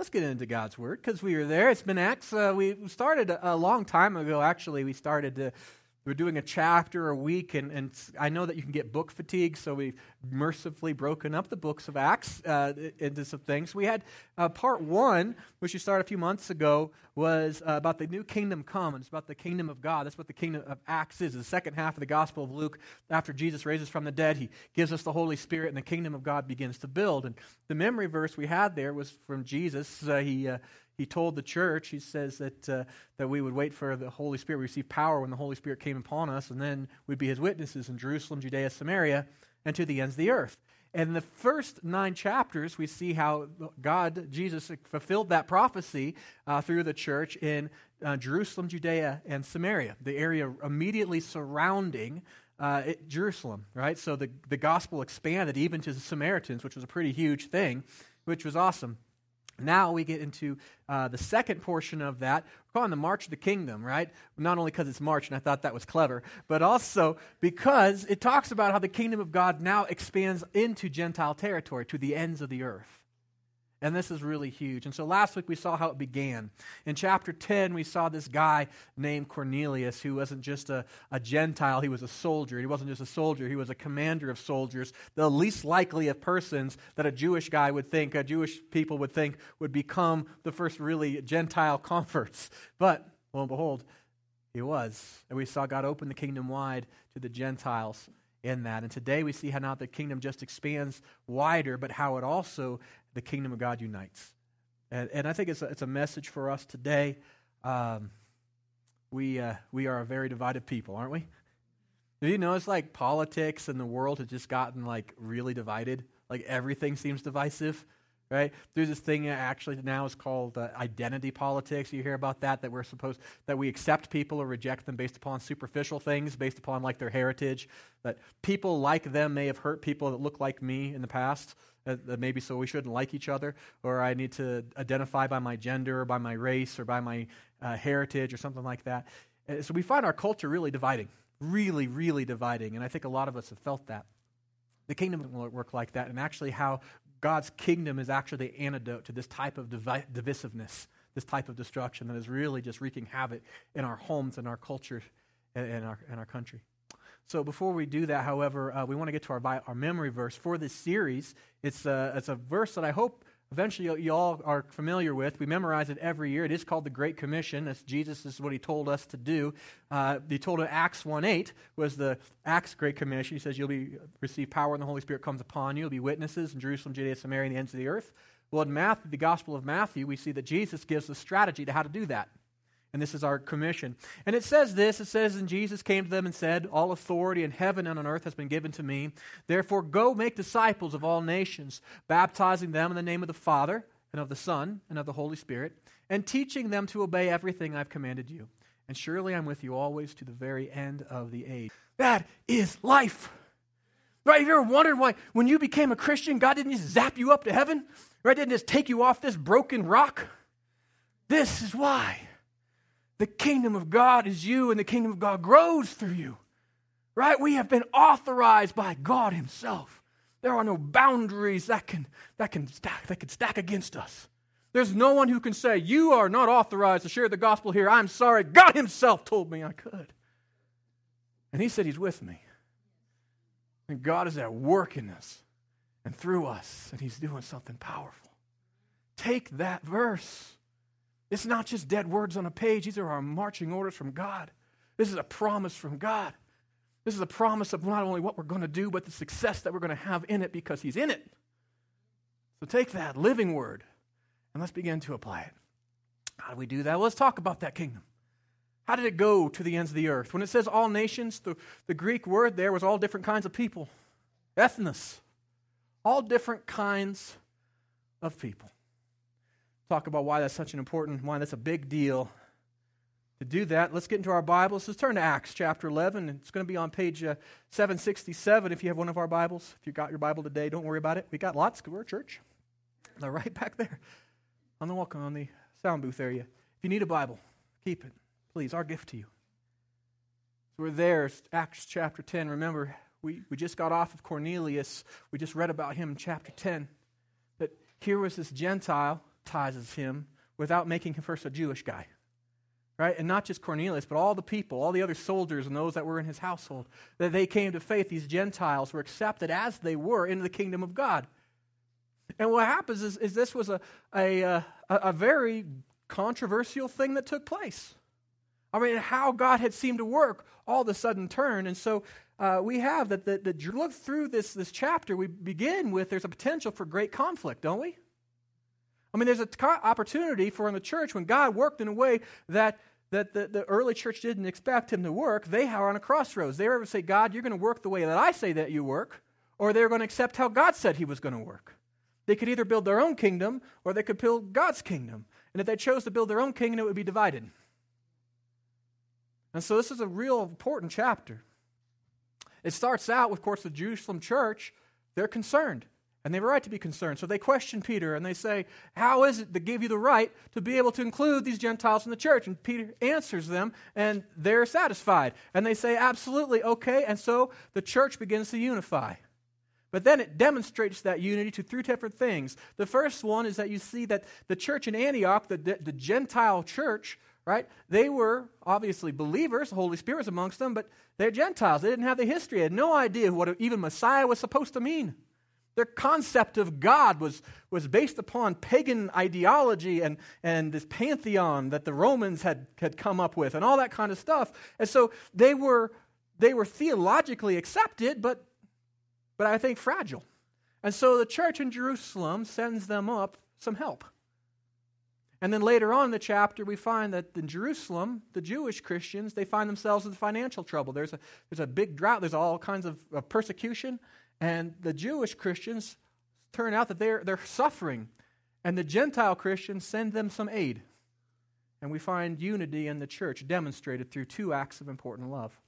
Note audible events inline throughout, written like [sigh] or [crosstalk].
let's get into God's Word because we were there. It's been Acts. Uh, we started a, a, long time ago, actually. We started to we're doing a chapter a week, and, and I know that you can get book fatigue, so we've mercifully broken up the books of Acts uh, into some things. We had uh, part one, which we started a few months ago, was uh, about the new kingdom come, and it's about the kingdom of God. That's what the kingdom of Acts is. The second half of the Gospel of Luke, after Jesus raises from the dead, he gives us the Holy Spirit, and the kingdom of God begins to build. And the memory verse we had there was from Jesus. Uh, he uh, he told the church, he says that, uh, that we would wait for the Holy Spirit, we receive power when the Holy Spirit came upon us, and then we'd be his witnesses in Jerusalem, Judea, Samaria, and to the ends of the earth. And in the first nine chapters, we see how God, Jesus, fulfilled that prophecy uh, through the church in uh, Jerusalem, Judea, and Samaria, the area immediately surrounding uh, Jerusalem, right? So the, the gospel expanded even to the Samaritans, which was a pretty huge thing, which was awesome. Now we get into uh, the second portion of that. We're calling the March of the Kingdom, right? Not only because it's March, and I thought that was clever, but also because it talks about how the kingdom of God now expands into Gentile territory, to the ends of the earth. And this is really huge. And so last week we saw how it began. In chapter 10, we saw this guy named Cornelius who wasn't just a, a Gentile, he was a soldier. He wasn't just a soldier, he was a commander of soldiers, the least likely of persons that a Jewish guy would think, a Jewish people would think would become the first really Gentile [laughs] converts. But lo and behold, he was. And we saw God open the kingdom wide to the Gentiles in that. And today we see how not the kingdom just expands wider, but how it also, the kingdom of God unites. And, and I think it's a, it's a message for us today. Um, we, uh, we are a very divided people, aren't we? Do you notice like politics and the world has just gotten like really divided? Like everything seems divisive right? There's this thing actually now is called uh, identity politics. You hear about that, that we're supposed, that we accept people or reject them based upon superficial things, based upon like their heritage, that people like them may have hurt people that look like me in the past, uh, maybe so we shouldn't like each other, or I need to identify by my gender or by my race or by my uh, heritage or something like that. Uh, so we find our culture really dividing, really, really dividing, and I think a lot of us have felt that. The kingdom won't work like that, and actually, how God's kingdom is actually the antidote to this type of divi- divisiveness, this type of destruction that is really just wreaking havoc in our homes and our culture and, our, and our country. So before we do that, however, uh, we want to get to our, our memory verse for this series. It's a, it's a verse that I hope eventually you all are familiar with. We memorize it every year. It is called the Great Commission. That's Jesus is what he told us to do. Uh, he told in Acts 1 8 was the Acts Great Commission. He says, You'll be receive power when the Holy Spirit comes upon you. You'll be witnesses in Jerusalem, Judea, Samaria, and the ends of the earth. Well, in Matthew, the Gospel of Matthew, we see that Jesus gives the strategy to how to do that. And this is our commission. And it says this it says, And Jesus came to them and said, All authority in heaven and on earth has been given to me. Therefore, go make disciples of all nations, baptizing them in the name of the Father, and of the Son, and of the Holy Spirit, and teaching them to obey everything I've commanded you. And surely I'm with you always to the very end of the age. That is life. Right? Have you ever wondered why, when you became a Christian, God didn't just zap you up to heaven? Right? Didn't just take you off this broken rock? This is why. The kingdom of God is you, and the kingdom of God grows through you. Right? We have been authorized by God Himself. There are no boundaries that can, that can, stack, that can stack against us. There's no one who can say, You are not authorized to share the gospel here. I'm sorry. God Himself told me I could. And He said He's with me. And God is at work in us and through us, and He's doing something powerful. Take that verse it's not just dead words on a page, these are our marching orders from God. This is a promise from God. This is a promise of not only what we're going to do, but the success that we're going to have in it because He's in it. So take that living word and let's begin to apply it. How do we do that? Well, let's talk about that kingdom. How did it go to the ends of the earth? When it says all nations, the, the Greek word there was all different kinds of people, ethnos, all different kinds of people talk about why that's such an important, why that's a big deal. To do that, let's get into our Bibles. Let's turn to Acts chapter 11. It's going to be on page uh, 767 if you have one of our Bibles. If you got your Bible today, don't worry about it. We got lots we're a church. They're right back there on the welcome on the sound booth area. If you need a Bible, keep it. Please, our gift to you. So we're there, Acts chapter 10. Remember, we, we just got off of Cornelius. We just read about him in chapter 10. But here was this Gentile baptizes him without making him first a Jewish guy. Right? And not just Cornelius, but all the people, all the other soldiers and those that were in his household, that they came to faith. These Gentiles were accepted as they were into the kingdom of God. And what happens is, is this was a, a, a, a very controversial thing that took place. I mean, how God had seemed to work all of a sudden turned. And so uh, we have that, that, that look through this, this chapter, we begin with there's a potential for great conflict, don't we? I mean, there's an opportunity for in the church when God worked in a way that, that the, the early church didn't expect him to work, they are on a crossroads. They ever say, God, you're going to work the way that I say that you work, or they're going to accept how God said he was going to work. They could either build their own kingdom or they could build God's kingdom. And if they chose to build their own kingdom, it would be divided. And so this is a real important chapter. It starts out, of course, the Jerusalem church. They're concerned, and they have a right to be concerned. So they question Peter and they say, How is it that gave you the right to be able to include these Gentiles in the church? And Peter answers them, and they're satisfied. And they say, Absolutely, okay. And so the church begins to unify. But then it demonstrates that unity to three different things. The first one is that you see that the church in Antioch, the, the Gentile church, right? They were obviously believers, the Holy Spirit was amongst them, but they're Gentiles. They didn't have the history, they had no idea what even Messiah was supposed to mean. Their concept of God was, was based upon pagan ideology and, and this pantheon that the Romans had, had come up with and all that kind of stuff. And so they were, they were theologically accepted, but, but I think fragile. And so the church in Jerusalem sends them up some help. And then later on in the chapter, we find that in Jerusalem, the Jewish Christians, they find themselves in financial trouble. There's a, there's a big drought, there's all kinds of, of persecution, and the Jewish Christians turn out that they're, they're suffering. And the Gentile Christians send them some aid. And we find unity in the church demonstrated through two acts of important love.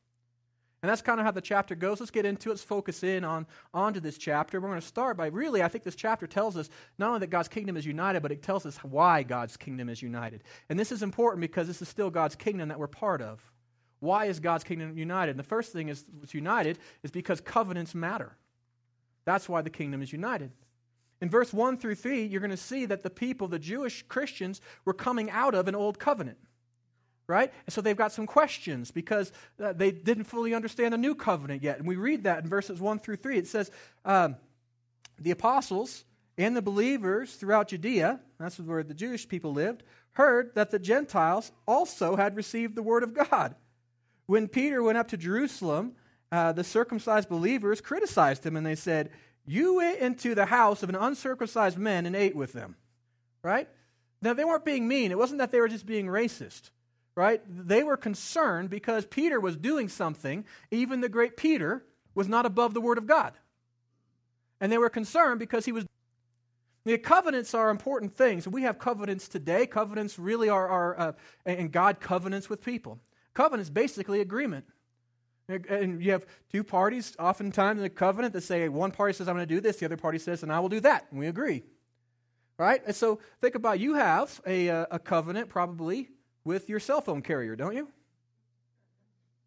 And that's kind of how the chapter goes. Let's get into it. Let's focus in on onto this chapter. We're going to start by really, I think this chapter tells us not only that God's kingdom is united, but it tells us why God's kingdom is united. And this is important because this is still God's kingdom that we're part of. Why is God's kingdom united? And the first thing is it's united is because covenants matter. That's why the kingdom is united. In verse 1 through 3, you're going to see that the people, the Jewish Christians, were coming out of an old covenant right? And so they've got some questions because uh, they didn't fully understand the new covenant yet. And we read that in verses 1 through 3. It says, um, The apostles and the believers throughout Judea, that's where the Jewish people lived, heard that the Gentiles also had received the word of God. When Peter went up to Jerusalem, uh, the circumcised believers criticized him and they said, You went into the house of an uncircumcised man and ate with them. Right? Now, they weren't being mean. It wasn't that they were just being racist right? They were concerned because Peter was doing something. Even the great Peter was not above the word of God. And they were concerned because he was. The covenants are important things. We have covenants today. Covenants really are, are uh, and God covenants with people. Covenants basically agreement. And you have two parties, oftentimes in a covenant, that say one party says, I'm going to do this, the other party says, and I will do that. And we agree. Right? And so think about you have a, uh, a covenant probably with your cell phone carrier, don't you?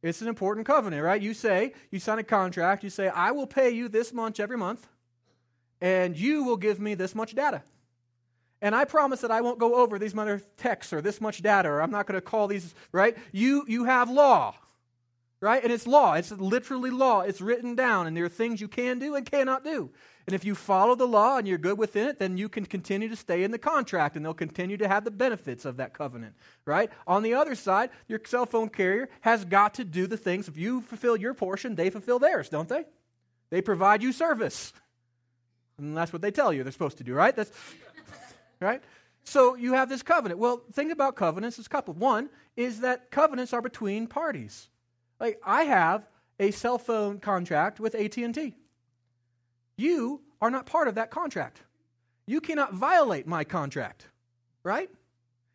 It's an important covenant, right? You say, you sign a contract, you say, I will pay you this much every month, and you will give me this much data. And I promise that I won't go over these other texts or this much data, or I'm not going to call these, right? You, you have law, right? And it's law. It's literally law. It's written down, and there are things you can do and cannot do. And if you follow the law and you're good within it, then you can continue to stay in the contract and they'll continue to have the benefits of that covenant, right? On the other side, your cell phone carrier has got to do the things. If you fulfill your portion, they fulfill theirs, don't they? They provide you service. And that's what they tell you they're supposed to do, right? That's right? So you have this covenant. Well, think about covenants is a couple. One is that covenants are between parties. Like I have a cell phone contract with AT&T. You are not part of that contract. You cannot violate my contract, right?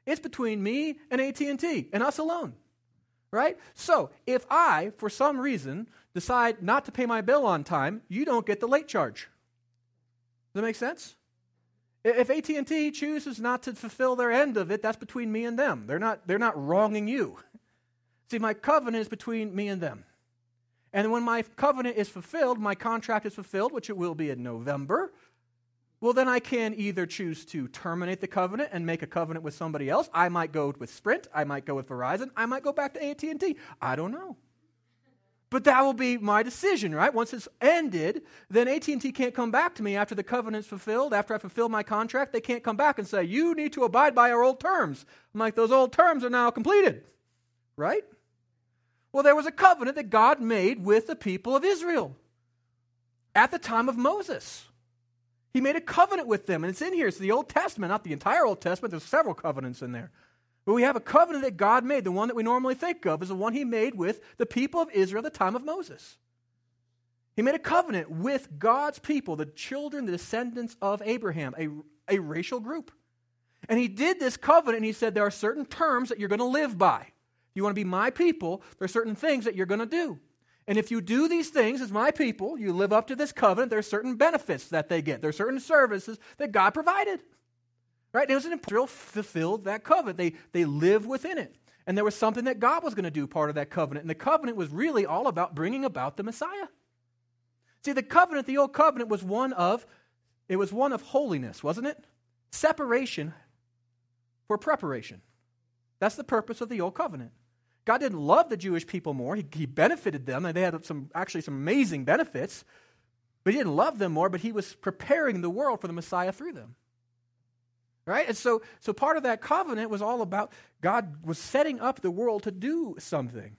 It's between me and AT&T and us alone. Right? So, if I for some reason decide not to pay my bill on time, you don't get the late charge. Does that make sense? If AT&T chooses not to fulfill their end of it, that's between me and them. They're not they're not wronging you. See, my covenant is between me and them. And when my covenant is fulfilled, my contract is fulfilled, which it will be in November, well, then I can either choose to terminate the covenant and make a covenant with somebody else. I might go with Sprint. I might go with Verizon. I might go back to AT&T. I don't know. But that will be my decision, right? Once it's ended, then AT&T can't come back to me after the covenant's fulfilled, after I fulfill my contract. They can't come back and say, "You need to abide by our old terms." I'm like, "Those old terms are now completed." Right? Well, there was a covenant that God made with the people of Israel at the time of Moses. He made a covenant with them, and it's in here. It's the Old Testament, not the entire Old Testament. There's several covenants in there. But we have a covenant that God made. The one that we normally think of is the one he made with the people of Israel at the time of Moses. He made a covenant with God's people, the children, the descendants of Abraham, a, a racial group. And he did this covenant, and he said, There are certain terms that you're going to live by. If you want to be my people, there are certain things that you're going to do. And if you do these things as my people, you live up to this covenant, there are certain benefits that they get. There are certain services that God provided. Right? It was an Israel fulfilled that covenant. They, they live within it. And there was something that God was going to do part of that covenant. And the covenant was really all about bringing about the Messiah. See, the covenant, the old covenant, was one of it was one of holiness, wasn't it? Separation for preparation. That's the purpose of the old covenant. God didn't love the Jewish people more. He, he benefited them, and they had some actually some amazing benefits. But he didn't love them more, but he was preparing the world for the Messiah through them. Right? And so, so part of that covenant was all about God was setting up the world to do something.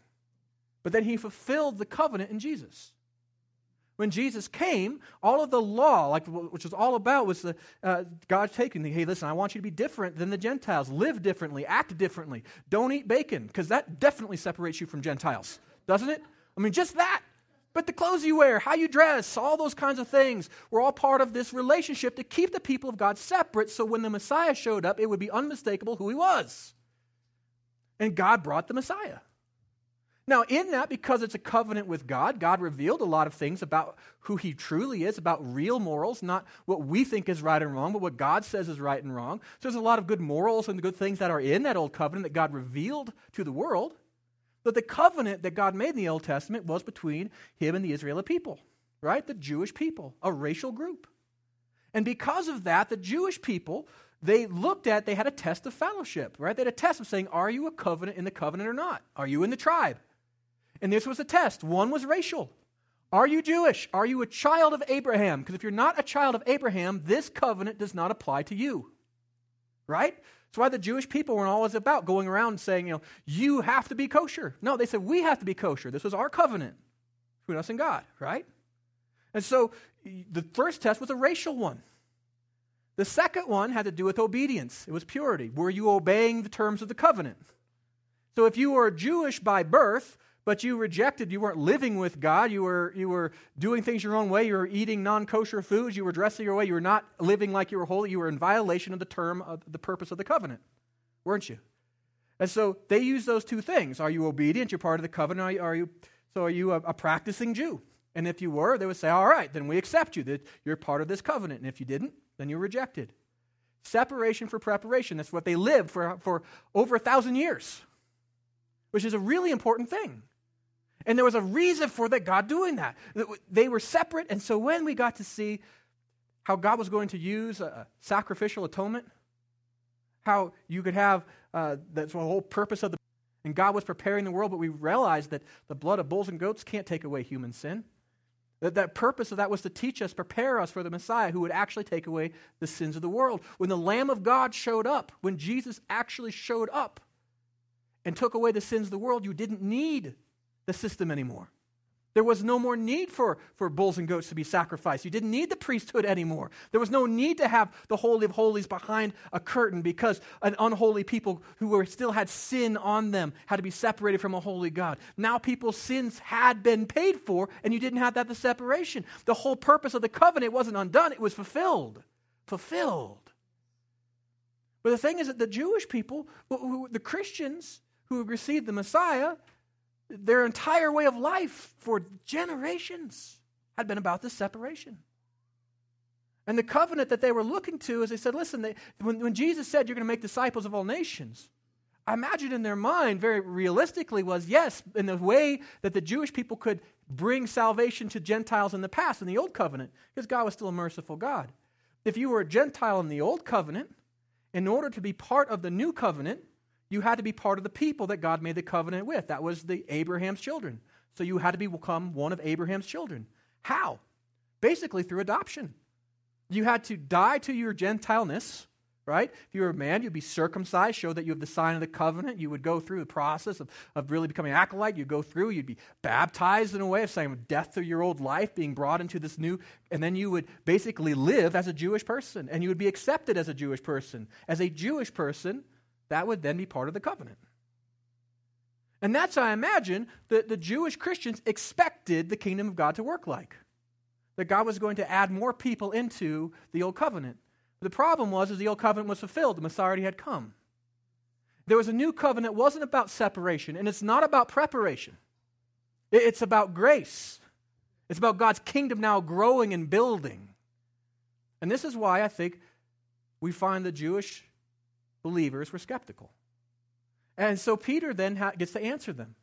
But then he fulfilled the covenant in Jesus. When Jesus came, all of the law, like which was all about, was the, uh, God taking the, hey, listen, I want you to be different than the Gentiles. Live differently, act differently. Don't eat bacon, because that definitely separates you from Gentiles, doesn't it? I mean, just that. But the clothes you wear, how you dress, all those kinds of things were all part of this relationship to keep the people of God separate so when the Messiah showed up, it would be unmistakable who he was. And God brought the Messiah. Now, in that, because it's a covenant with God, God revealed a lot of things about who He truly is, about real morals, not what we think is right and wrong, but what God says is right and wrong. So there's a lot of good morals and good things that are in that old covenant that God revealed to the world. But the covenant that God made in the Old Testament was between him and the Israeli people, right? The Jewish people, a racial group. And because of that, the Jewish people, they looked at, they had a test of fellowship, right? They had a test of saying, are you a covenant in the covenant or not? Are you in the tribe? And this was a test. One was racial. Are you Jewish? Are you a child of Abraham? Because if you're not a child of Abraham, this covenant does not apply to you, right? That's why the Jewish people weren't always about going around saying, you know, you have to be kosher. No, they said, we have to be kosher. This was our covenant between us and God, right? And so the first test was a racial one. The second one had to do with obedience, it was purity. Were you obeying the terms of the covenant? So if you were Jewish by birth, but you rejected, you weren't living with God, you were, you were doing things your own way, you were eating non kosher foods, you were dressing your way, you were not living like you were holy, you were in violation of the term of the purpose of the covenant, weren't you? And so they use those two things. Are you obedient? You're part of the covenant. Are you, are you so are you a, a practicing Jew? And if you were, they would say, all right, then we accept you, that you're part of this covenant. And if you didn't, then you're rejected. Separation for preparation. That's what they lived for, for over a thousand years, which is a really important thing. And there was a reason for that God doing that. They were separate, and so when we got to see how God was going to use a sacrificial atonement, how you could have uh, that's the whole purpose of the and God was preparing the world, but we realized that the blood of bulls and goats can't take away human sin. That, that purpose of that was to teach us, prepare us for the Messiah who would actually take away the sins of the world. When the Lamb of God showed up, when Jesus actually showed up and took away the sins of the world, you didn't need the system anymore. There was no more need for, for bulls and goats to be sacrificed. You didn't need the priesthood anymore. There was no need to have the Holy of Holies behind a curtain because an unholy people who were, still had sin on them had to be separated from a holy God. Now people's sins had been paid for, and you didn't have that the separation. The whole purpose of the covenant wasn't undone, it was fulfilled. Fulfilled. But the thing is that the Jewish people, the Christians who received the Messiah, their entire way of life for generations had been about this separation. And the covenant that they were looking to, as they said, listen, they, when, when Jesus said, You're going to make disciples of all nations, I imagine in their mind, very realistically, was yes, in the way that the Jewish people could bring salvation to Gentiles in the past, in the Old Covenant, because God was still a merciful God. if you were a Gentile in the old covenant, in order to be part of the new covenant, you had to be part of the people that God made the covenant with. That was the Abraham's children. So you had to become one of Abraham's children. How? Basically through adoption. You had to die to your Gentileness right? If you were a man, you'd be circumcised, show that you have the sign of the covenant. You would go through the process of, of really becoming acolyte. You'd go through, you'd be baptized in a way of saying death to your old life, being brought into this new, and then you would basically live as a Jewish person, and you would be accepted as a Jewish person. As a Jewish person, that would then be part of the covenant. And that's I imagine that the Jewish Christians expected the kingdom of God to work like. That God was going to add more people into the old covenant. The problem was, is the old covenant was fulfilled. The Messiah already had come. There was a new covenant. It wasn't about separation, and it's not about preparation. It's about grace. It's about God's kingdom now growing and building. And this is why I think we find the Jewish believers were skeptical. And so Peter then ha- gets to answer them.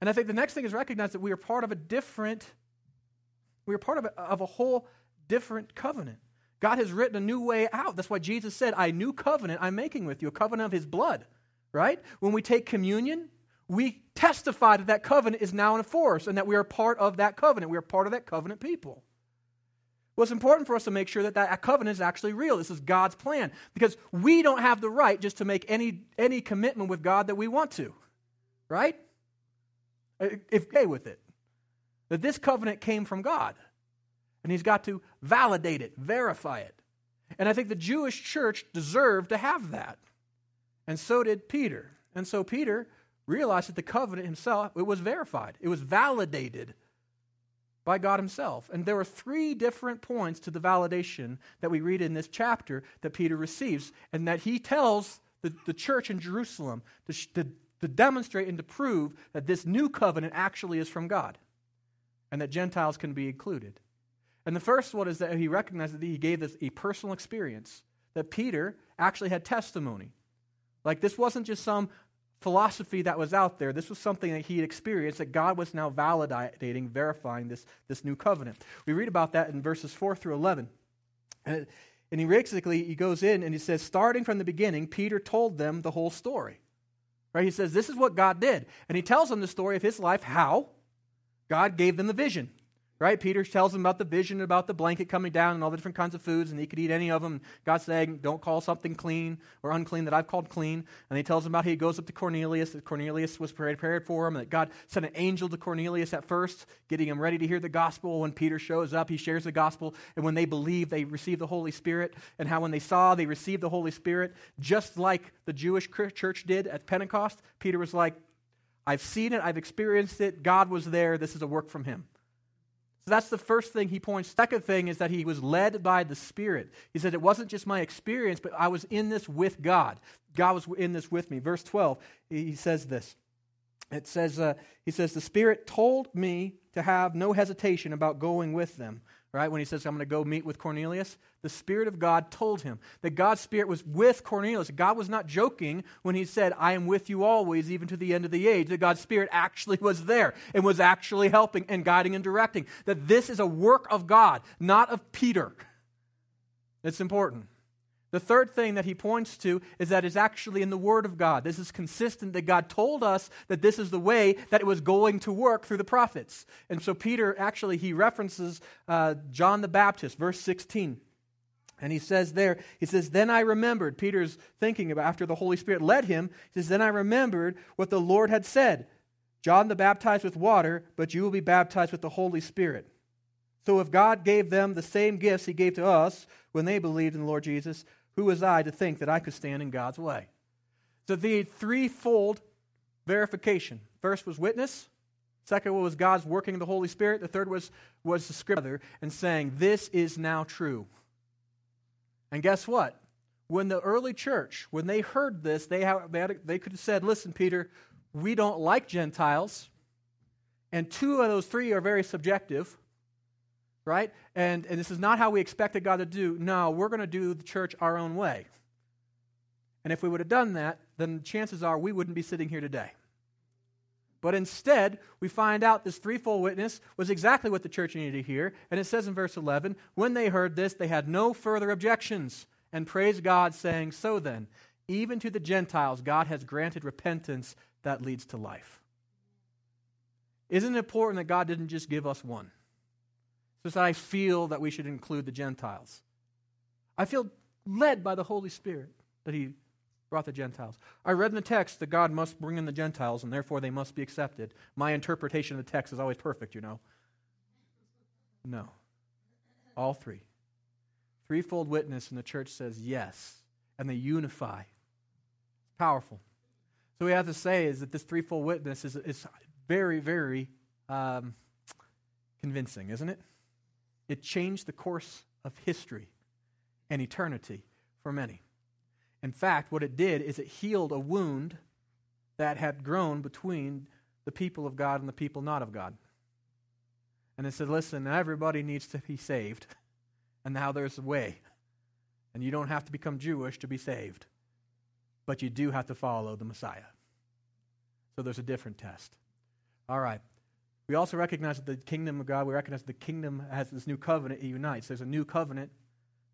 And I think the next thing is recognize that we are part of a different, we are part of a, of a whole different covenant. God has written a new way out. That's why Jesus said, I new covenant I'm making with you, a covenant of his blood, right? When we take communion, we testify that that covenant is now in force and that we are part of that covenant. We are part of that covenant people. Well, it's important for us to make sure that that covenant is actually real. This is God's plan because we don't have the right just to make any, any commitment with God that we want to, right? If okay with it. That this covenant came from God. And he's got to validate it, verify it. And I think the Jewish church deserved to have that. And so did Peter. And so Peter realized that the covenant himself, it was verified, it was validated by God himself. And there are three different points to the validation that we read in this chapter that Peter receives, and that he tells the, the church in Jerusalem to, to, to demonstrate and to prove that this new covenant actually is from God and that Gentiles can be included. And the first one is that he recognized that he gave this a personal experience, that Peter actually had testimony. Like this wasn't just some philosophy that was out there. This was something that he had experienced that God was now validating, verifying this, this new covenant. We read about that in verses 4 through 11. And, and he basically he goes in and he says, starting from the beginning, Peter told them the whole story. Right? He says, This is what God did. And he tells them the story of his life, how God gave them the vision right? Peter tells him about the vision, about the blanket coming down and all the different kinds of foods, and he could eat any of them. God saying, Don't call something clean or unclean that I've called clean. And he tells him about how he goes up to Cornelius, that Cornelius was prepared for him, that God sent an angel to Cornelius at first, getting him ready to hear the gospel. When Peter shows up, he shares the gospel, and when they believe, they receive the Holy Spirit. And how when they saw, they received the Holy Spirit, just like the Jewish church did at Pentecost. Peter was like, I've seen it, I've experienced it, God was there, this is a work from him. So that's the first thing he points. Second thing is that he was led by the Spirit. He said, It wasn't just my experience, but I was in this with God. God was in this with me. Verse 12, he says this. It says, uh, He says, The Spirit told me to have no hesitation about going with them right? When he says, I'm going to go meet with Cornelius, the Spirit of God told him that God's Spirit was with Cornelius. God was not joking when he said, I am with you always, even to the end of the age. That God's Spirit actually was there and was actually helping and guiding and directing. That this is a work of God, not of Peter. It's important. The third thing that he points to is that it's actually in the Word of God. This is consistent that God told us that this is the way that it was going to work through the prophets. And so Peter actually he references uh, John the Baptist, verse 16. And he says there, he says, Then I remembered, Peter's thinking about after the Holy Spirit led him, he says, Then I remembered what the Lord had said John the baptized with water, but you will be baptized with the Holy Spirit. So if God gave them the same gifts he gave to us when they believed in the Lord Jesus, who was I to think that I could stand in God's way? So the threefold verification. First was witness. Second was God's working the Holy Spirit. The third was, was the scripture and saying, This is now true. And guess what? When the early church, when they heard this, they, have, they, had, they could have said, Listen, Peter, we don't like Gentiles. And two of those three are very subjective right? And, and this is not how we expected God to do. No, we're going to do the church our own way. And if we would have done that, then chances are we wouldn't be sitting here today. But instead, we find out this threefold witness was exactly what the church needed to hear. And it says in verse 11 when they heard this, they had no further objections and praised God, saying, So then, even to the Gentiles, God has granted repentance that leads to life. Isn't it important that God didn't just give us one? It's that I feel that we should include the Gentiles. I feel led by the Holy Spirit that He brought the Gentiles. I read in the text that God must bring in the Gentiles and therefore they must be accepted. My interpretation of the text is always perfect, you know. No. All three. Threefold witness in the church says yes, and they unify. Powerful. So what we have to say is that this threefold witness is, is very, very um, convincing, isn't it? It changed the course of history and eternity for many. In fact, what it did is it healed a wound that had grown between the people of God and the people not of God. And it said, listen, everybody needs to be saved, and now there's a way. And you don't have to become Jewish to be saved, but you do have to follow the Messiah. So there's a different test. All right. We also recognize that the kingdom of God, we recognize the kingdom has this new covenant, it unites. There's a new covenant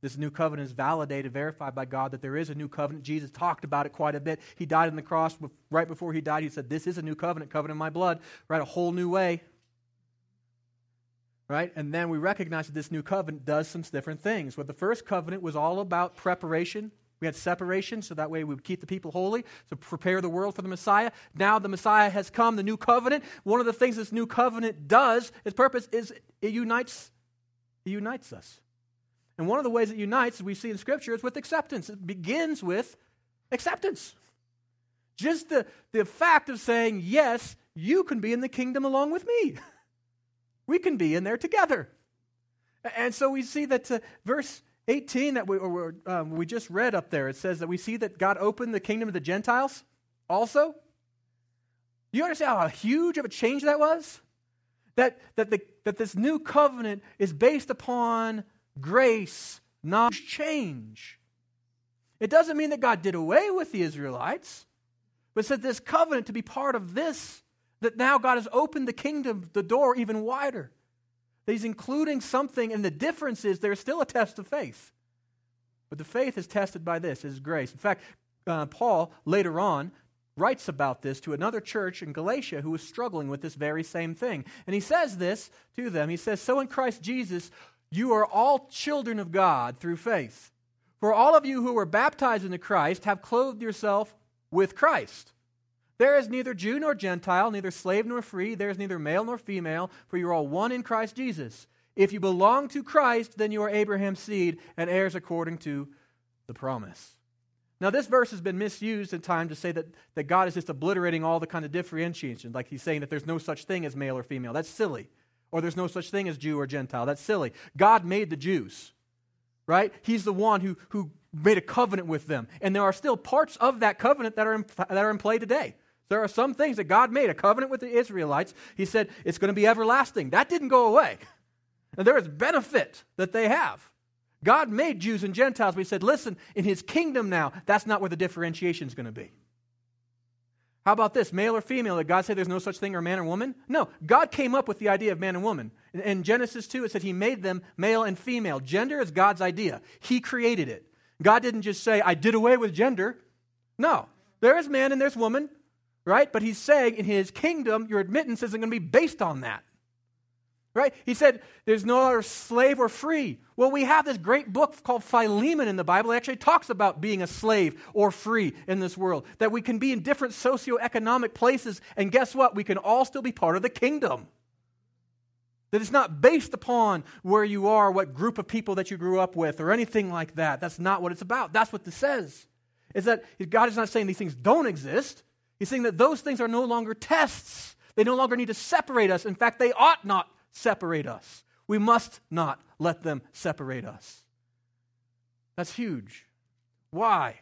this new covenant is validated, verified by God that there is a new covenant. Jesus talked about it quite a bit. He died on the cross. Right before he died, he said, This is a new covenant, covenant in my blood, right? A whole new way. Right? And then we recognize that this new covenant does some different things. What the first covenant was all about preparation. We had separation, so that way we would keep the people holy, to prepare the world for the Messiah. Now the Messiah has come, the new covenant. One of the things this new covenant does, its purpose is it unites, it unites us. And one of the ways it unites, as we see in Scripture, is with acceptance. It begins with acceptance. Just the, the fact of saying, yes, you can be in the kingdom along with me. [laughs] We can be in there together. And so we see that uh, verse 18 that we, or, um, we just read up there, it says that we see that God opened the kingdom of the Gentiles also. You understand how huge of a change that was? That, that, the, that this new covenant is based upon grace, not change. It doesn't mean that God did away with the Israelites, but said this covenant to be part of this, that now God has opened the kingdom, the door even wider. That He's including something, and the difference is there's still a test of faith. But the faith is tested by this, is grace. In fact, uh, Paul later on writes about this to another church in Galatia who was struggling with this very same thing. And he says this to them. He says, So in Christ Jesus, you are all children of God through faith. For all of you who were baptized into Christ have clothed yourself with Christ. There is neither Jew nor Gentile, neither slave nor free, there is neither male nor female, for you are all one in Christ Jesus. If you belong to Christ, then you are Abraham's seed and heirs according to the promise. Now, this verse has been misused in time to say that, that God is just obliterating all the kind of differentiation, like he's saying that there's no such thing as male or female. That's silly or there's no such thing as Jew or Gentile. That's silly. God made the Jews, right? He's the one who, who made a covenant with them. And there are still parts of that covenant that are in, that are in play today. There are some things that God made, a covenant with the Israelites. He said it's going to be everlasting. That didn't go away. And there is benefit that they have. God made Jews and Gentiles, We said, listen, in His kingdom now, that's not where the differentiation is going to be. How about this, male or female? Did God say there's no such thing or man or woman? No, God came up with the idea of man and woman. In Genesis 2, it said he made them male and female. Gender is God's idea, He created it. God didn't just say, I did away with gender. No, there is man and there's woman, right? But He's saying in His kingdom, your admittance isn't going to be based on that. Right? He said, There's no other slave or free. Well, we have this great book called Philemon in the Bible. It actually talks about being a slave or free in this world, that we can be in different socioeconomic places, and guess what? We can all still be part of the kingdom. That it's not based upon where you are, what group of people that you grew up with, or anything like that. That's not what it's about. That's what this says. Is that God is not saying these things don't exist. He's saying that those things are no longer tests. They no longer need to separate us. In fact, they ought not separate us. We must not let them separate us. That's huge. Why?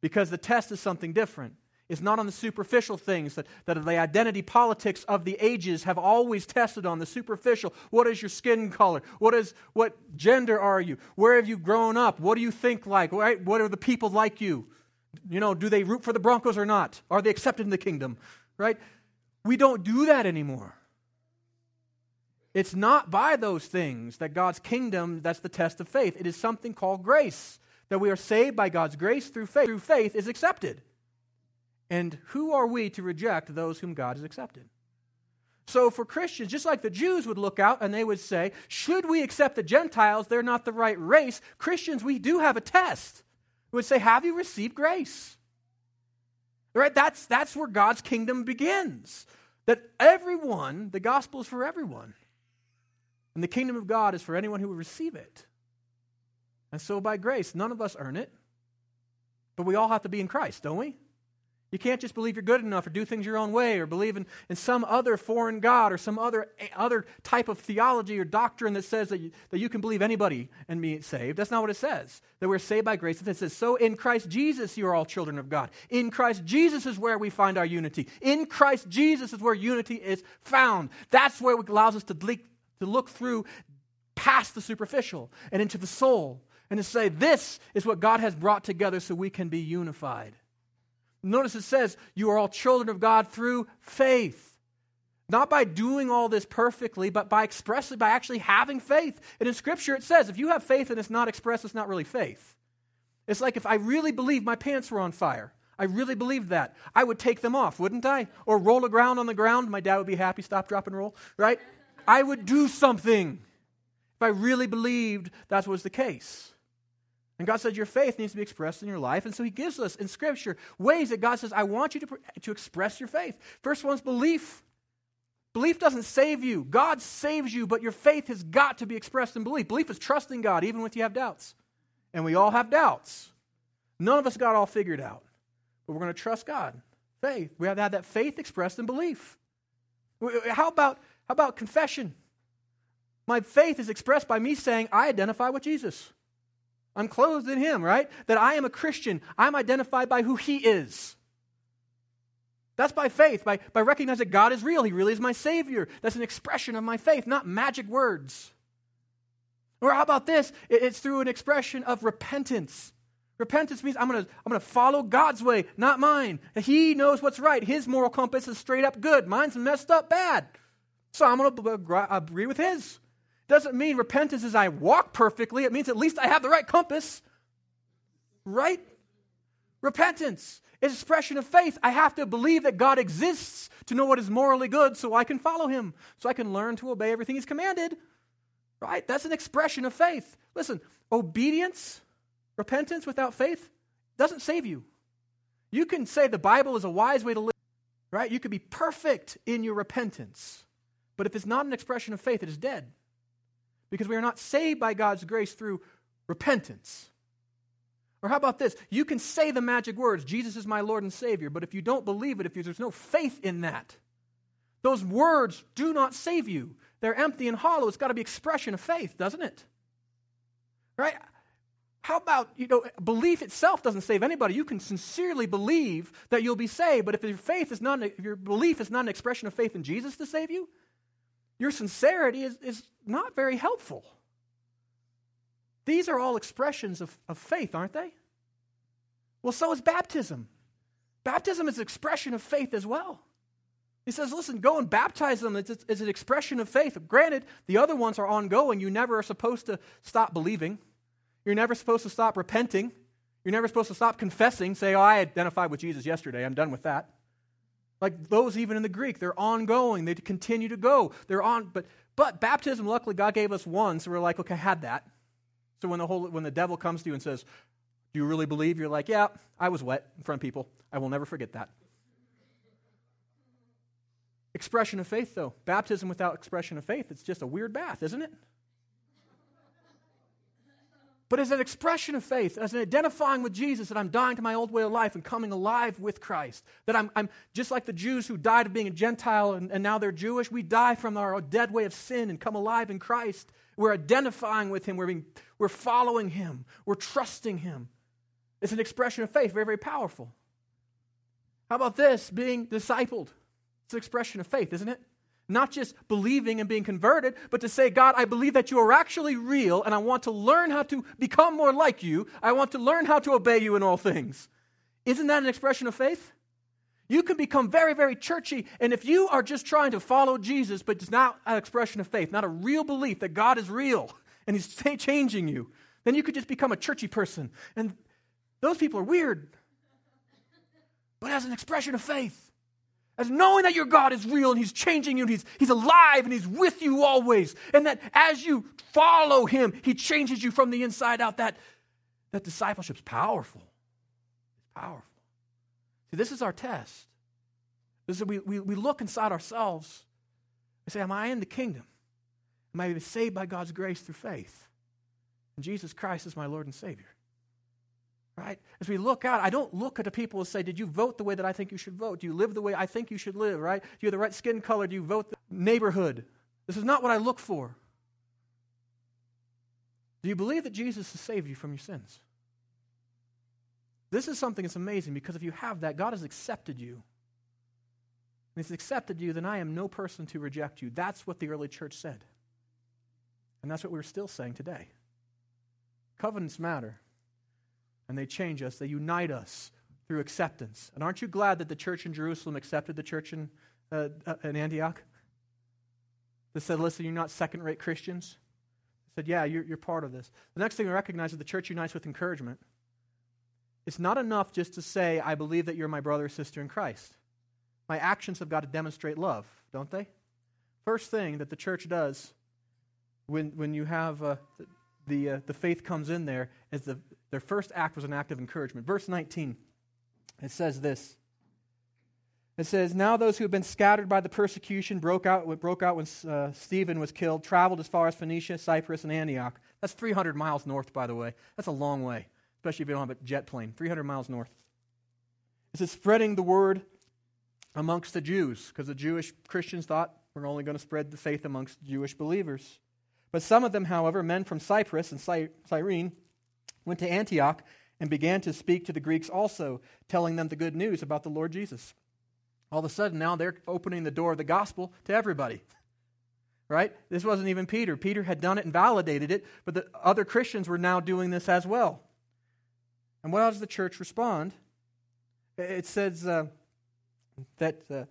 Because the test is something different. It's not on the superficial things that, that the identity politics of the ages have always tested on the superficial. What is your skin color? What is what gender are you? Where have you grown up? What do you think like? Right? What are the people like you? You know, do they root for the Broncos or not? Are they accepted in the kingdom? Right? We don't do that anymore. It's not by those things that God's kingdom, that's the test of faith. It is something called grace. That we are saved by God's grace through faith. Through faith is accepted. And who are we to reject those whom God has accepted? So, for Christians, just like the Jews would look out and they would say, Should we accept the Gentiles? They're not the right race. Christians, we do have a test. Would say, Have you received grace? Right? That's, that's where God's kingdom begins. That everyone, the gospel is for everyone. And the kingdom of God is for anyone who will receive it. And so, by grace, none of us earn it, but we all have to be in Christ, don't we? You can't just believe you're good enough or do things your own way or believe in, in some other foreign God or some other, other type of theology or doctrine that says that you, that you can believe anybody and be saved. That's not what it says. That we're saved by grace. It says, So in Christ Jesus you are all children of God. In Christ Jesus is where we find our unity. In Christ Jesus is where unity is found. That's where it allows us to, leak, to look through past the superficial and into the soul and to say, This is what God has brought together so we can be unified. Notice it says, You are all children of God through faith. Not by doing all this perfectly, but by expressing, by actually having faith. And in Scripture it says, if you have faith and it's not expressed, it's not really faith. It's like if I really believed my pants were on fire. I really believed that. I would take them off, wouldn't I? Or roll around on the ground. My dad would be happy, stop, drop, and roll, right? I would do something if I really believed that was the case. And God said your faith needs to be expressed in your life. And so He gives us in Scripture ways that God says, I want you to, to express your faith. First one's belief. Belief doesn't save you. God saves you, but your faith has got to be expressed in belief. Belief is trusting God, even when you have doubts. And we all have doubts. None of us got all figured out. But we're going to trust God. Faith. We have to have that faith expressed in belief. How about, how about confession? My faith is expressed by me saying, I identify with Jesus. I'm clothed in Him, right? That I am a Christian. I'm identified by who He is. That's by faith, by, by recognizing that God is real. He really is my Savior. That's an expression of my faith, not magic words. Or how about this? It's through an expression of repentance. Repentance means I'm going to I'm going to follow God's way, not mine. He knows what's right. His moral compass is straight up good. Mine's messed up bad. So I'm going to agree with His. Doesn't mean repentance is I walk perfectly. It means at least I have the right compass. Right? Repentance is expression of faith. I have to believe that God exists to know what is morally good so I can follow him, so I can learn to obey everything he's commanded. Right? That's an expression of faith. Listen, obedience, repentance without faith doesn't save you. You can say the Bible is a wise way to live, right? You could be perfect in your repentance. But if it's not an expression of faith, it is dead because we are not saved by God's grace through repentance. Or how about this? You can say the magic words, Jesus is my Lord and Savior, but if you don't believe it, if there's no faith in that, those words do not save you. They're empty and hollow. It's got to be expression of faith, doesn't it? Right? How about, you know, belief itself doesn't save anybody. You can sincerely believe that you'll be saved, but if your faith is not, if your belief is not an expression of faith in Jesus to save you, your sincerity is, is not very helpful. These are all expressions of, of faith, aren't they? Well, so is baptism. Baptism is an expression of faith as well. He says, listen, go and baptize them. It's, it's, an expression of faith. Granted, the other ones are ongoing. You never are supposed to stop believing. You're never supposed to stop repenting. You're never supposed to stop confessing, say, oh, I identified with Jesus yesterday. I'm done with that. Like those even in the Greek, they're ongoing. They continue to go. They're on, but but baptism, luckily, God gave us one, so we're like, okay, I had that. So when the whole when the devil comes to you and says, Do you really believe? You're like, Yeah, I was wet in front of people. I will never forget that. Expression of faith, though. Baptism without expression of faith, it's just a weird bath, isn't it? But as an expression of faith, as an identifying with Jesus, that I'm dying to my old way of life and coming alive with Christ. That I'm, I'm just like the Jews who died of being a Gentile and, and now they're Jewish. We die from our dead way of sin and come alive in Christ. We're identifying with Him, we're, being, we're following Him, we're trusting Him. It's an expression of faith, very, very powerful. How about this? Being discipled. It's an expression of faith, isn't it? Not just believing and being converted, but to say, God, I believe that you are actually real, and I want to learn how to become more like you. I want to learn how to obey you in all things. Isn't that an expression of faith? You can become very, very churchy. And if you are just trying to follow Jesus, but it's not an expression of faith, not a real belief that God is real [laughs] and He's changing you, then you could just become a churchy person. And those people are weird. But as an expression of faith, as knowing that your God is real and He's changing you and He's, he's alive and He's with you always, and that as you follow Him, He changes you from the inside out, that, that discipleship's powerful. It's powerful. See, this is our test. This is we, we, we look inside ourselves and say, Am I in the kingdom? Am I saved by God's grace through faith? And Jesus Christ is my Lord and Savior. Right? As we look out, I don't look at the people and say, Did you vote the way that I think you should vote? Do you live the way I think you should live? Right? Do you have the right skin color? Do you vote the neighborhood? This is not what I look for. Do you believe that Jesus has saved you from your sins? This is something that's amazing because if you have that, God has accepted you. And He's accepted you, then I am no person to reject you. That's what the early church said. And that's what we're still saying today. Covenants matter. And they change us, they unite us through acceptance. And aren't you glad that the church in Jerusalem accepted the church in, uh, uh in Antioch? They said, listen, you're not second rate Christians. They said, yeah, you're, you're part of this. The next thing we recognize is the church unites with encouragement. It's not enough just to say, I believe that you're my brother or sister in Christ. My actions have got to demonstrate love, don't they? First thing that the church does when, when you have uh, the, the, uh, the faith comes in there is the, their first act was an act of encouragement. Verse 19, it says this. It says, Now those who have been scattered by the persecution broke out, what broke out when uh, Stephen was killed, traveled as far as Phoenicia, Cyprus, and Antioch. That's 300 miles north, by the way. That's a long way especially if you don't have a jet plane, 300 miles north. It says spreading the word amongst the Jews, because the Jewish Christians thought we're only going to spread the faith amongst Jewish believers. But some of them, however, men from Cyprus and Cyrene, went to Antioch and began to speak to the Greeks also, telling them the good news about the Lord Jesus. All of a sudden, now they're opening the door of the gospel to everybody. [laughs] Right? This wasn't even Peter. Peter had done it and validated it, but the other Christians were now doing this as well. And what does the church respond? It says uh, that, uh,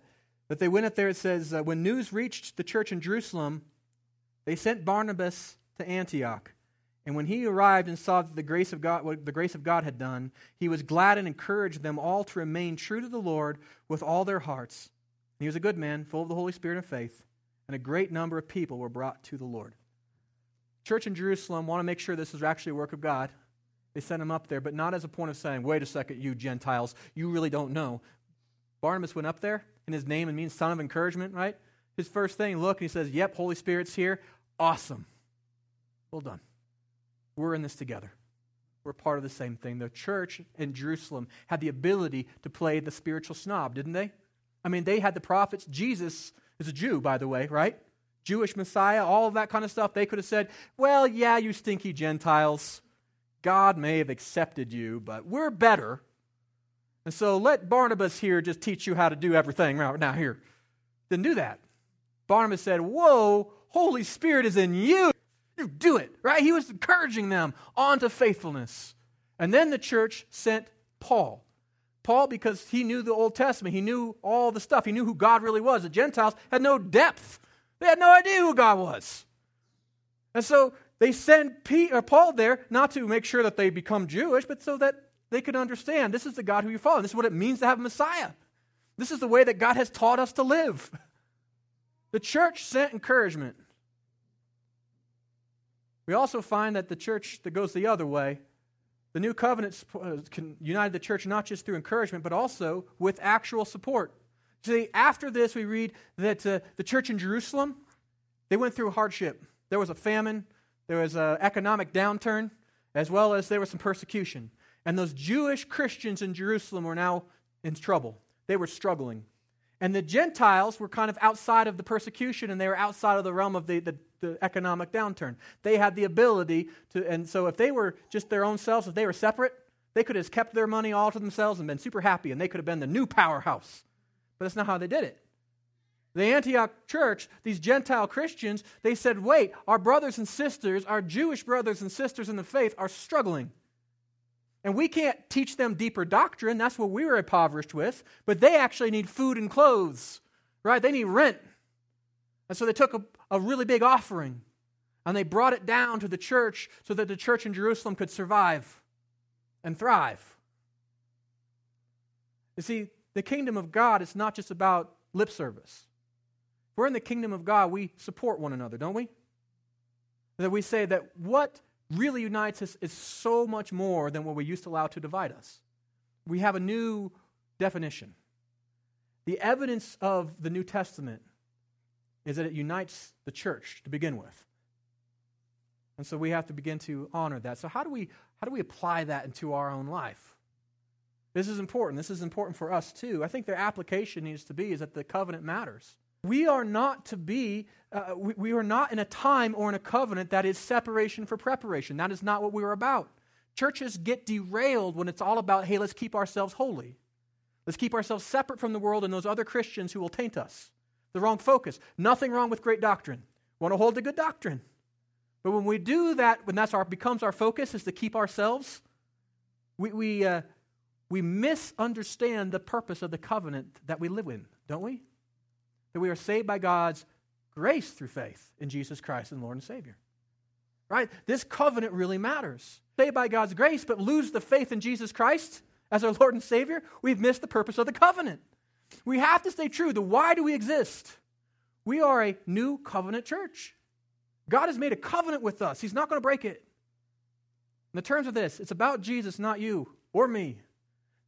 that they went up there. It says, uh, when news reached the church in Jerusalem, they sent Barnabas to Antioch. And when he arrived and saw the grace of God, what the grace of God had done, he was glad and encouraged them all to remain true to the Lord with all their hearts. And he was a good man, full of the Holy Spirit and faith, and a great number of people were brought to the Lord. Church in Jerusalem want to make sure this is actually a work of God. They sent him up there, but not as a point of saying, wait a second, you Gentiles, you really don't know. Barnabas went up there, and his name means son of encouragement, right? His first thing, look, and he says, yep, Holy Spirit's here. Awesome. Well done. We're in this together. We're part of the same thing. The church in Jerusalem had the ability to play the spiritual snob, didn't they? I mean, they had the prophets. Jesus is a Jew, by the way, right? Jewish Messiah, all of that kind of stuff. They could have said, well, yeah, you stinky Gentiles. God may have accepted you, but we're better. And so let Barnabas here just teach you how to do everything right now here. Didn't do that. Barnabas said, Whoa, Holy Spirit is in you. Do it, right? He was encouraging them on to faithfulness. And then the church sent Paul. Paul, because he knew the Old Testament, he knew all the stuff, he knew who God really was. The Gentiles had no depth, they had no idea who God was. And so they send Peter, uh, Paul there not to make sure that they become Jewish, but so that they could understand this is the God who you follow. This is what it means to have a Messiah. This is the way that God has taught us to live. The church sent encouragement. We also find that the church that goes the other way, the new covenant uh, united the church not just through encouragement, but also with actual support. See, after this, we read that uh, the church in Jerusalem, they went through hardship. There was a famine, there was an economic downturn, as well as there was some persecution. And those Jewish Christians in Jerusalem were now in trouble. They were struggling. And the Gentiles were kind of outside of the persecution and they were outside of the realm of the, the, the, economic downturn. They had the ability to, and so if they were just their own selves, if they were separate, they could have kept their money all to themselves and been super happy and they could have been the new powerhouse. But that's not how they did it. The Antioch church, these Gentile Christians, they said, wait, our brothers and sisters, our Jewish brothers and sisters in the faith are struggling. And we can't teach them deeper doctrine. That's what we were impoverished with. But they actually need food and clothes, right? They need rent. And so they took a, a really big offering and they brought it down to the church so that the church in Jerusalem could survive and thrive. You see, the kingdom of God is not just about lip service. If we're in the kingdom of God, we support one another, don't we? That we say that what really unites us is so much more than what we used to allow to divide us. We have a new definition. The evidence of the New Testament is that it unites the church to begin with. And so we have to begin to honor that. So how do we how do we apply that into our own life? This is important. This is important for us too. I think their application needs to be is that the covenant matters. We are not to be, uh, we, we are not in a time or in a covenant that is separation for preparation. That is not what we are about. Churches get derailed when it's all about, hey, let's keep ourselves holy. Let's keep ourselves separate from the world and those other Christians who will taint us. The wrong focus. Nothing wrong with great doctrine. Want to hold to good doctrine. But when we do that, when that's our becomes our focus, is to keep ourselves, we, we, uh, we misunderstand the purpose of the covenant that we live in, don't we? That we are saved by God's grace through faith in Jesus Christ and Lord and Savior. Right? This covenant really matters. Saved by God's grace, but lose the faith in Jesus Christ as our Lord and Savior, we've missed the purpose of the covenant. We have to stay true to why do we exist? We are a new covenant church. God has made a covenant with us. He's not going to break it. In the terms of this, it's about Jesus, not you or me.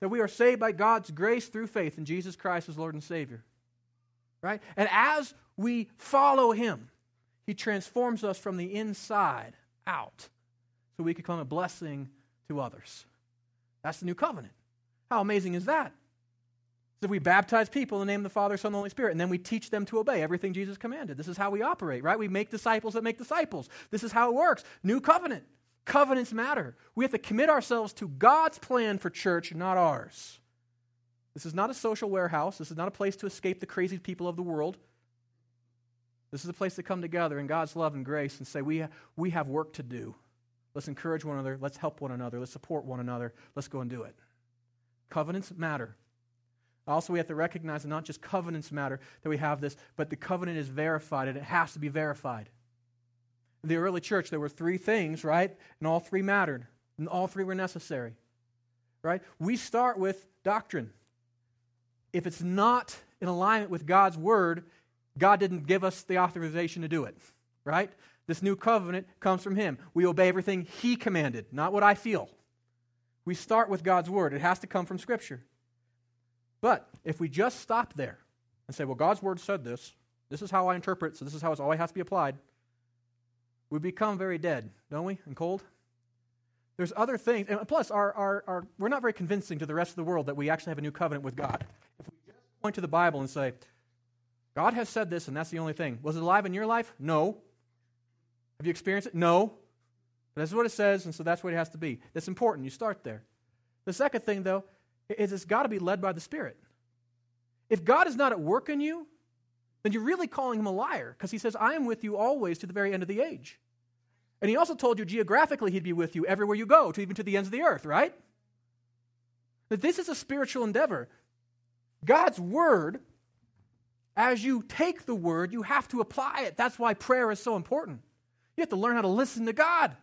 That we are saved by God's grace through faith in Jesus Christ as Lord and Savior. Right? And as we follow Him, He transforms us from the inside out so we can become a blessing to others. That's the new covenant. How amazing is that? So we baptize people in the name of the Father, Son, and the Holy Spirit, and then we teach them to obey everything Jesus commanded. This is how we operate, right? We make disciples that make disciples. This is how it works. New covenant. Covenants matter. We have to commit ourselves to God's plan for church, not ours. This is not a social warehouse. This is not a place to escape the crazy people of the world. This is a place to come together in God's love and grace and say, we, we have work to do. Let's encourage one another. Let's help one another. Let's support one another. Let's go and do it. Covenants matter. Also, we have to recognize that not just covenants matter that we have this, but the covenant is verified and it has to be verified. In the early church, there were three things, right? And all three mattered, and all three were necessary, right? We start with doctrine. If it's not in alignment with God's word, God didn't give us the authorization to do it, right? This new covenant comes from Him. We obey everything He commanded, not what I feel. We start with God's word, it has to come from Scripture. But if we just stop there and say, well, God's word said this, this is how I interpret, so this is how it's always has to be applied, we become very dead, don't we? And cold? There's other things. And plus, our, our, our, we're not very convincing to the rest of the world that we actually have a new covenant with God. If we just point to the Bible and say, God has said this, and that's the only thing. Was it alive in your life? No. Have you experienced it? No. But this is what it says, and so that's what it has to be. That's important. You start there. The second thing, though, is it's got to be led by the Spirit. If God is not at work in you, then you're really calling him a liar because he says, I am with you always to the very end of the age. And he also told you geographically he'd be with you everywhere you go, to even to the ends of the earth, right? That this is a spiritual endeavor. God's word, as you take the word, you have to apply it. That's why prayer is so important. You have to learn how to listen to God.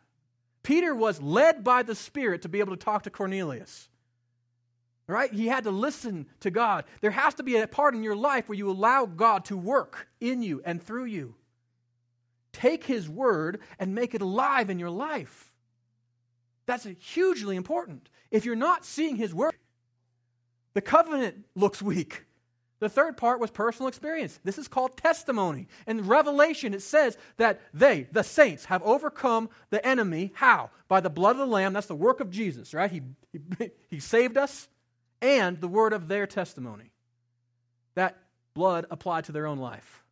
Peter was led by the Spirit to be able to talk to Cornelius. Right? He had to listen to God. There has to be a part in your life where you allow God to work in you and through you. Take His word and make it alive in your life. That's hugely important. If you're not seeing His word, the covenant looks weak. The third part was personal experience. This is called testimony. In Revelation, it says that they, the saints, have overcome the enemy. How? By the blood of the Lamb. That's the work of Jesus, right? He, he, [laughs] he saved us and the word of their testimony. That blood applied to their own life.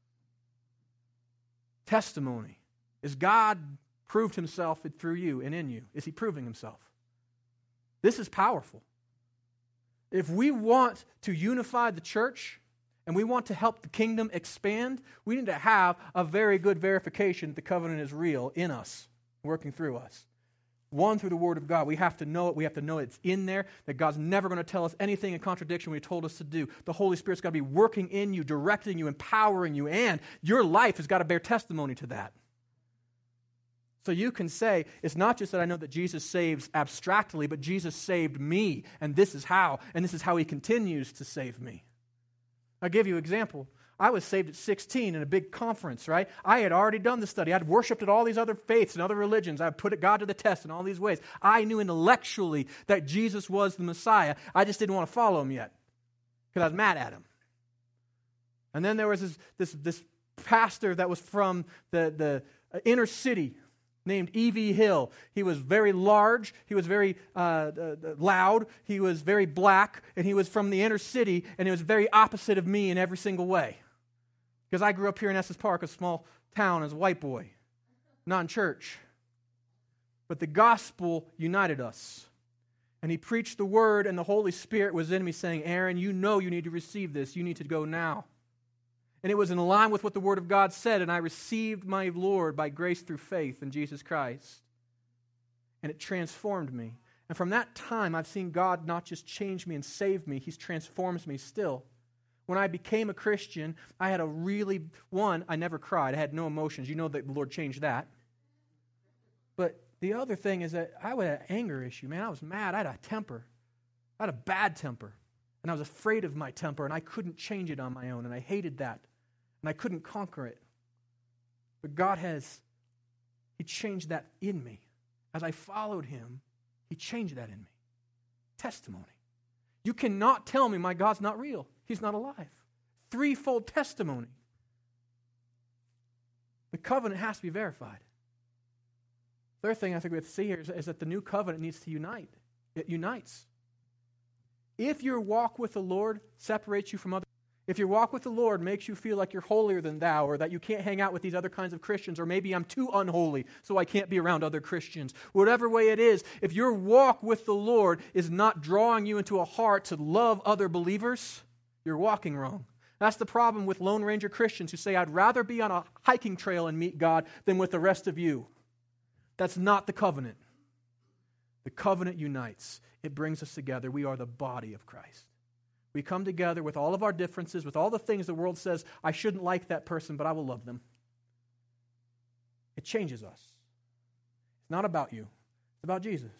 Testimony. Is God proved himself through you and in you? Is he proving himself? This is powerful. If we want to unify the church and we want to help the kingdom expand, we need to have a very good verification that the covenant is real in us, working through us. One, through the Word of God. We have to know it. We have to know it's in there, that God's never going to tell us anything in contradiction when He told us to do. The Holy Spirit's got to be working in you, directing you, empowering you, and your life has got to bear testimony to that. So you can say, it's not just that I know that Jesus saves abstractly, but Jesus saved me, and this is how, and this is how he continues to save me. I'll give you an example. I was saved at 16 in a big conference, right? I had already done the study. I'd worshiped at all these other faiths and other religions. I put God to the test in all these ways. I knew intellectually that Jesus was the Messiah. I just didn't want to follow him yet because I was mad at him. And then there was this, this, this pastor that was from the, the inner city named E.V. Hill. He was very large, he was very uh, uh, loud, he was very black, and he was from the inner city, and he was very opposite of me in every single way. Because I grew up here in Estes Park, a small town, as a white boy, not in church. But the gospel united us. And he preached the word, and the Holy Spirit was in me saying, Aaron, you know you need to receive this. You need to go now and it was in line with what the Word of God said, and I received my Lord by grace through faith in Jesus Christ. And it transformed me. And from that time, I've seen God not just change me and save me, He's transforms me still. When I became a Christian, I had a really, one, I never cried. I had no emotions. You know that the Lord changed that. But the other thing is that I had an anger issue, man. I was mad. I had a temper. I had a bad temper. And I was afraid of my temper, and I couldn't change it on my own, and I hated that and I couldn't conquer it. But God has, He changed that in me. As I followed Him, He changed that in me. Testimony. You cannot tell me my God's not real, He's not alive. Threefold testimony. The covenant has to be verified. Third thing I think we have to see here is, is that the new covenant needs to unite. It unites. If your walk with the Lord separates you from other if your walk with the Lord makes you feel like you're holier than thou, or that you can't hang out with these other kinds of Christians, or maybe I'm too unholy, so I can't be around other Christians, whatever way it is, if your walk with the Lord is not drawing you into a heart to love other believers, you're walking wrong. That's the problem with Lone Ranger Christians who say, I'd rather be on a hiking trail and meet God than with the rest of you. That's not the covenant. The covenant unites, it brings us together. We are the body of Christ. We come together with all of our differences, with all the things the world says, I shouldn't like that person, but I will love them. It changes us. It's not about you, it's about Jesus.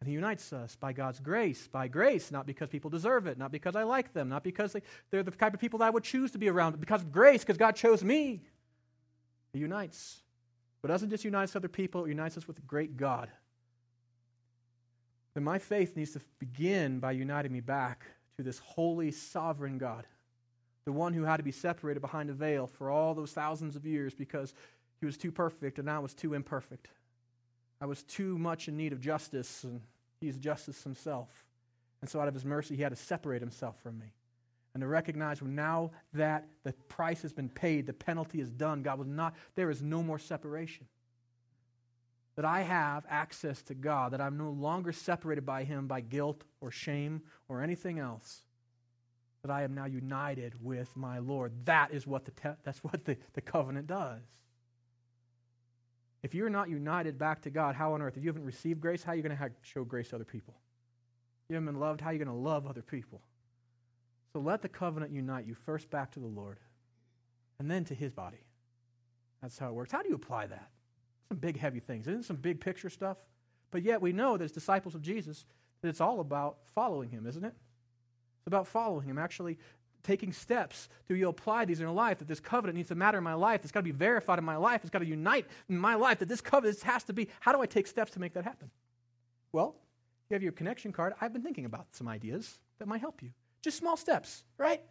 And He unites us by God's grace, by grace, not because people deserve it, not because I like them, not because they, they're the type of people that I would choose to be around, because of grace, because God chose me. He unites. But doesn't just unite us other people, it unites us with a great God then my faith needs to begin by uniting me back to this holy, sovereign God, the one who had to be separated behind a veil for all those thousands of years because he was too perfect and I was too imperfect. I was too much in need of justice, and he's justice himself. And so, out of his mercy, he had to separate himself from me. And to recognize now that the price has been paid, the penalty is done, God was not, there is no more separation that I have access to God, that I'm no longer separated by Him by guilt or shame or anything else, that I am now united with my Lord. That is what the, te- that's what the, the covenant does. If you're not united back to God, how on earth? If you haven't received grace, how are you going to show grace to other people? If you haven't been loved, how are you going to love other people? So let the covenant unite you first back to the Lord and then to His body. That's how it works. How do you apply that? Some big, heavy things. Isn't some big picture stuff? But yet we know that as disciples of Jesus, that it's all about following him, isn't it? It's about following him, actually taking steps to you apply these in your life, that this covenant needs to matter in my life. It's got to be verified in my life. It's got to unite in my life, that this covenant has to be. How do I take steps to make that happen? Well, you have your connection card. I've been thinking about some ideas that might help you. Just small steps, right?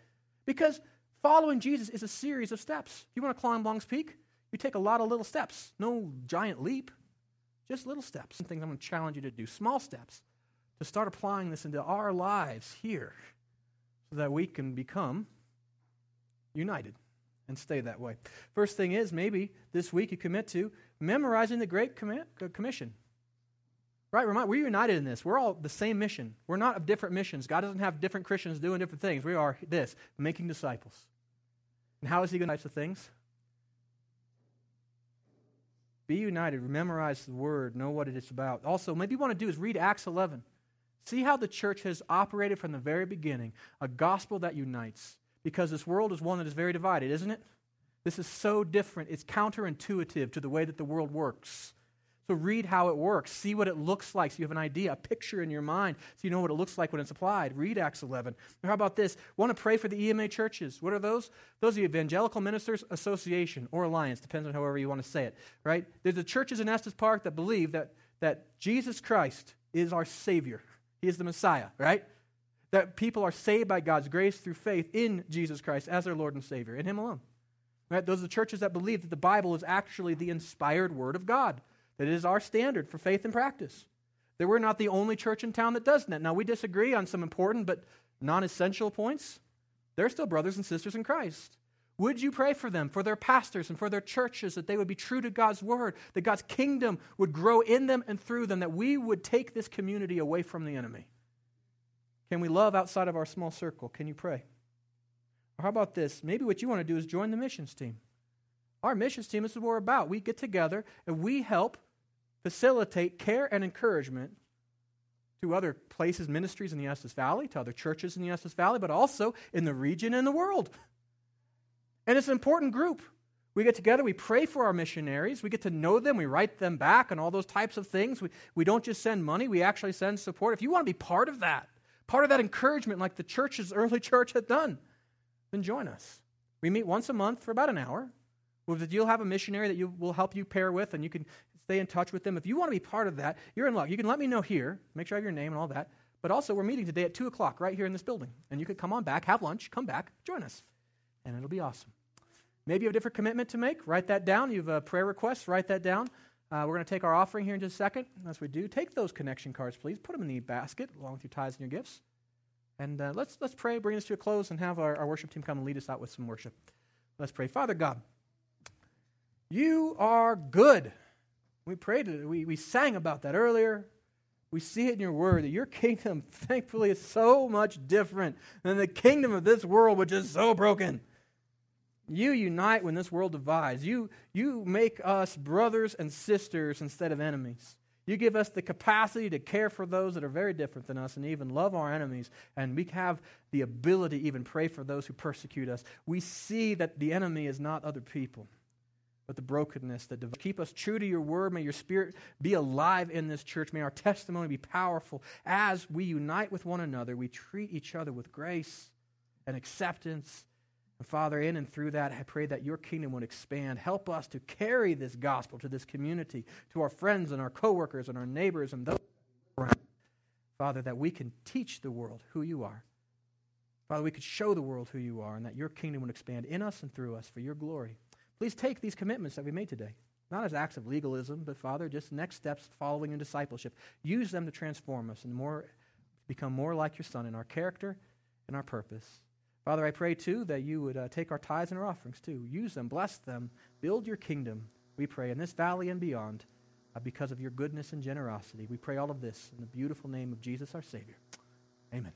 Because following Jesus is a series of steps. If you want to climb Long's Peak? you take a lot of little steps, no giant leap, just little steps. Some things I'm going to challenge you to do, small steps, to start applying this into our lives here that we can become united and stay that way. First thing is maybe this week you commit to memorizing the Great uh, Commission. Right? We're united in this. We're all the same mission. We're not of different missions. God doesn't have different Christians doing different things. We are this making disciples. And how is He going to do things? Be united. Memorize the word. Know what it is about. Also, maybe you want to do is read Acts 11. See how the church has operated from the very beginning a gospel that unites. Because this world is one that is very divided, isn't it? This is so different. It's counterintuitive to the way that the world works. So read how it works. See what it looks like so you have an idea, a picture in your mind so you know what it looks like when it's applied. Read Acts 11. Or how about this? Want to pray for the EMA churches. What are those? Those are the Evangelical Ministers Association or Alliance, depends on however you want to say it, right? There's the churches in Estes Park that believe that, that Jesus Christ is our Savior. [laughs] He is the Messiah, right? That people are saved by God's grace through faith in Jesus Christ as their Lord and Savior, in Him alone. Right? Those are the churches that believe that the Bible is actually the inspired Word of God that it is our standard for faith and practice. That we're not the only church in town that does that. Now, we disagree on some important but non essential points. They're still brothers and sisters in Christ. Would you pray for them, for their pastors, and for their churches, that they would be true to God's word, that God's kingdom would grow in them and through them, that we would take this community away from the enemy? Can we love outside of our small circle? Can you pray? Or how about this? Maybe what you want to do is join the missions team. Our missions team, is what we're about. We get together and we help facilitate care and encouragement to other places, ministries in the Estes Valley, to other churches in the Estes Valley, but also in the region and the world. And it's an important group. We get together, we pray for our missionaries, we get to know them, we write them back, and all those types of things. We, we don't just send money, we actually send support. If you want to be part of that, part of that encouragement, like the church's early [laughs] church had done, then join us. We meet once a month for about an hour. You'll have a missionary that you will help you pair with, and you can stay in touch with them. If you want to be part of that, you're in luck. You can let me know here, make sure I have your name and all that. But also, we're meeting today at 2 o'clock right here in this building. And you could come on back, have lunch, come back, join us. And it'll be awesome. Maybe you have a different commitment to make. Write that down. You have a prayer request. Write that down. Uh, we're going to take our offering here in just a second. As we do, take those connection cards, please. Put them in the basket along with your tithes and your gifts. And uh, let's, let's pray, bring this to a close, and have our, our worship team come and lead us out with some worship. Let's pray. Father God, you are good. We prayed, we, we sang about that earlier. We see it in your word that your kingdom, [laughs] thankfully, is so much different than the kingdom of this world, which is so broken. You unite when this world divides. You, you make us brothers and sisters instead of enemies. You give us the capacity to care for those that are very different than us and even love our enemies. And we have the ability to even pray for those who persecute us. We see that the enemy is not other people but the brokenness that divides. Keep us true to your word. May your spirit be alive in this church. May our testimony be powerful. As we unite with one another, we treat each other with grace and acceptance. And Father, in and through that, I pray that your kingdom would expand. Help us to carry this gospel to this community, to our friends and our coworkers and our neighbors and those around. Father, that we can teach the world who you are. Father, we could show the world who you are and that your kingdom would expand in us and through us for your glory. Please take these commitments that we made today, not as acts of legalism, but Father, just next steps following in discipleship. Use them to transform us and more become more like your Son in our character and our purpose. Father, I pray too that you would uh, take our tithes and our offerings too. Use them, bless them, build your kingdom, we pray, in this valley and beyond uh, because of your goodness and generosity. We pray all of this in the beautiful name of Jesus our Savior. Amen.